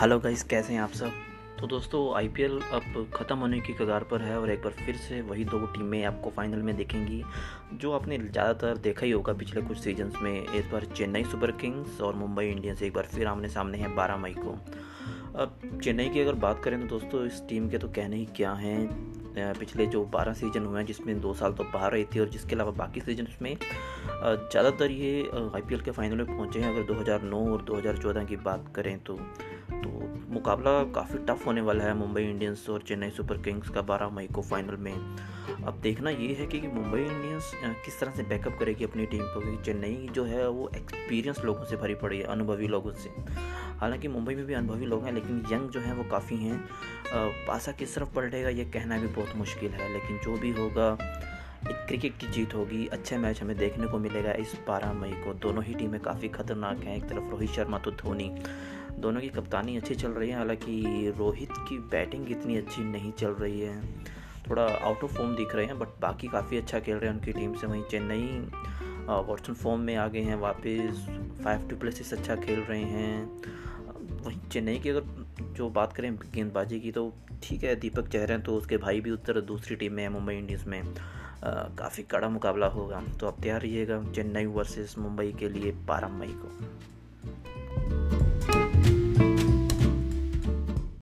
Hello guys कैसे हैं आप सब? तो दोस्तों आईपीएल अब ख़त्म होने की कगार पर है और एक बार फिर से वही दो टीमें आपको फाइनल में देखेंगी, जो आपने ज़्यादातर देखा ही होगा पिछले कुछ सीजन्स में। इस बार चेन्नई सुपर किंग्स और मुंबई इंडियंस एक बार फिर आमने सामने हैं बारह मई को। अब चेन्नई की अगर बात करें तो दोस्तों, इस टीम के तो कहने ही क्या हैं? पिछले जो बारह सीज़न हुए हैं, जिसमें दो साल तो बाहर रही थी और जिसके अलावा बाकी सीज़न में ज़्यादातर ये आईपीएल के फाइनल में पहुँचे हैं। अगर 2009 और 2014 की बात करें तो मुकाबला काफ़ी टफ होने वाला है मुंबई इंडियंस और चेन्नई सुपर किंग्स का 12 मई को फाइनल में। अब देखना ये है कि मुंबई इंडियंस किस तरह से बैकअप करेगी अपनी टीम को क्योंकि चेन्नई जो है वो एक्सपीरियंस लोगों से भरी पड़ी है, अनुभवी लोगों से। हालाँकि मुंबई में भी अनुभवी लोग हैं, लेकिन यंग जो हैं वो काफ़ी हैं। पासा किस तरफ़ पलटेगा, ये कहना भी बहुत मुश्किल है, लेकिन जो भी होगा, एक क्रिकेट की जीत होगी अच्छा मैच हमें देखने को मिलेगा इस बारह मई को। दोनों ही टीमें काफ़ी खतरनाक हैं, एक तरफ़ रोहित शर्मा तो धोनी दोनों की कप्तानी अच्छी चल रही है, हालाँकि रोहित की बैटिंग इतनी अच्छी नहीं चल रही है। थोड़ा आउट ऑफ़ फॉर्म दिख रहे हैं बट बाकी काफ़ी अच्छा खेल रहे हैं उनकी टीम से। वहीं चेन्नई वॉटसन फॉर्म में आ गए हैं वापस। फाइव टू प्लेसिस अच्छा खेल रहे हैं। वहीं चेन्नई की अगर जो बात करें गेंदबाजी की तो ठीक है, दीपक चहर तो उसके भाई भी उत्तर, दूसरी टीम में है मुंबई इंडियंस में। काफ़ी कड़ा मुकाबला होगा। तो अब तैयार रहिएगा चेन्नई वर्सेस मुंबई के लिए बारह मई को।